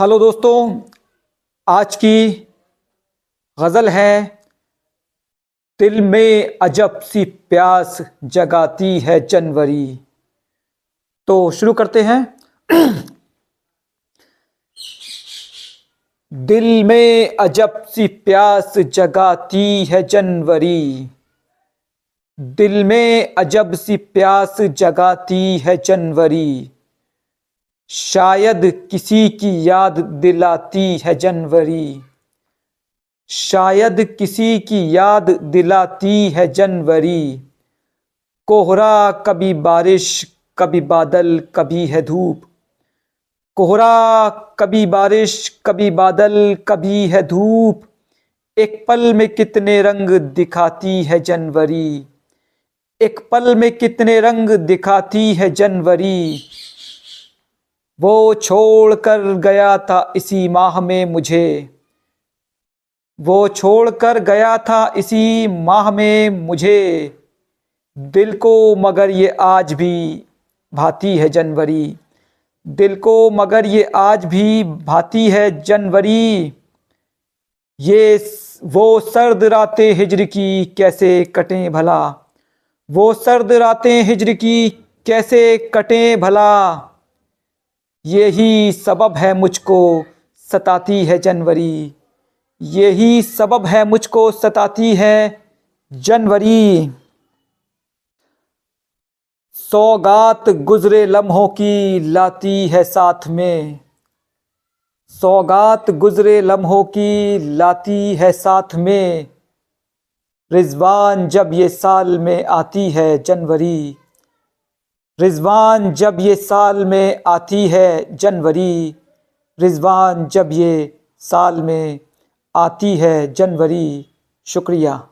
Hello दोस्तों, आज की गज़ल है, दिल में अजब सी प्यास जगाती है जनवरी। तो शुरू करते हैं। दिल में अजब सी प्यास जगाती है जनवरी। दिल में अजब सी प्यास जगाती है जनवरी। शायद किसी की याद दिलाती है जनवरी। शायद किसी की याद दिलाती है जनवरी। कोहरा कभी बारिश, कभी बादल, कभी है धूप। कोहरा कभी बारिश, कभी बादल, कभी है धूप। एक पल में कितने रंग दिखाती है जनवरी। एक पल में कितने रंग दिखाती है जनवरी। वो छोड़ कर गया था इसी माह में मुझे। वो छोड़ कर गया था इसी माह में मुझे। दिल को मगर ये आज भी भाती है जनवरी। दिल को मगर ये आज भी भाती है जनवरी। ये वो सर्द रातें हिजर की कैसे कटें भला? वो सर्द रातें हिजर की कैसे कटें भला? यही सबब है मुझको सताती है जनवरी। यही सबब है मुझको सताती है जनवरी। सौगात गुजरे लम्हों की लाती है साथ में। सौगात गुजरे लम्हों की लाती है साथ में। रिजवान जब ये साल में आती है जनवरी। रिजवान जब ये साल में आती है जनवरी, रिजवान जब ये साल में आती है जनवरी, शुक्रिया।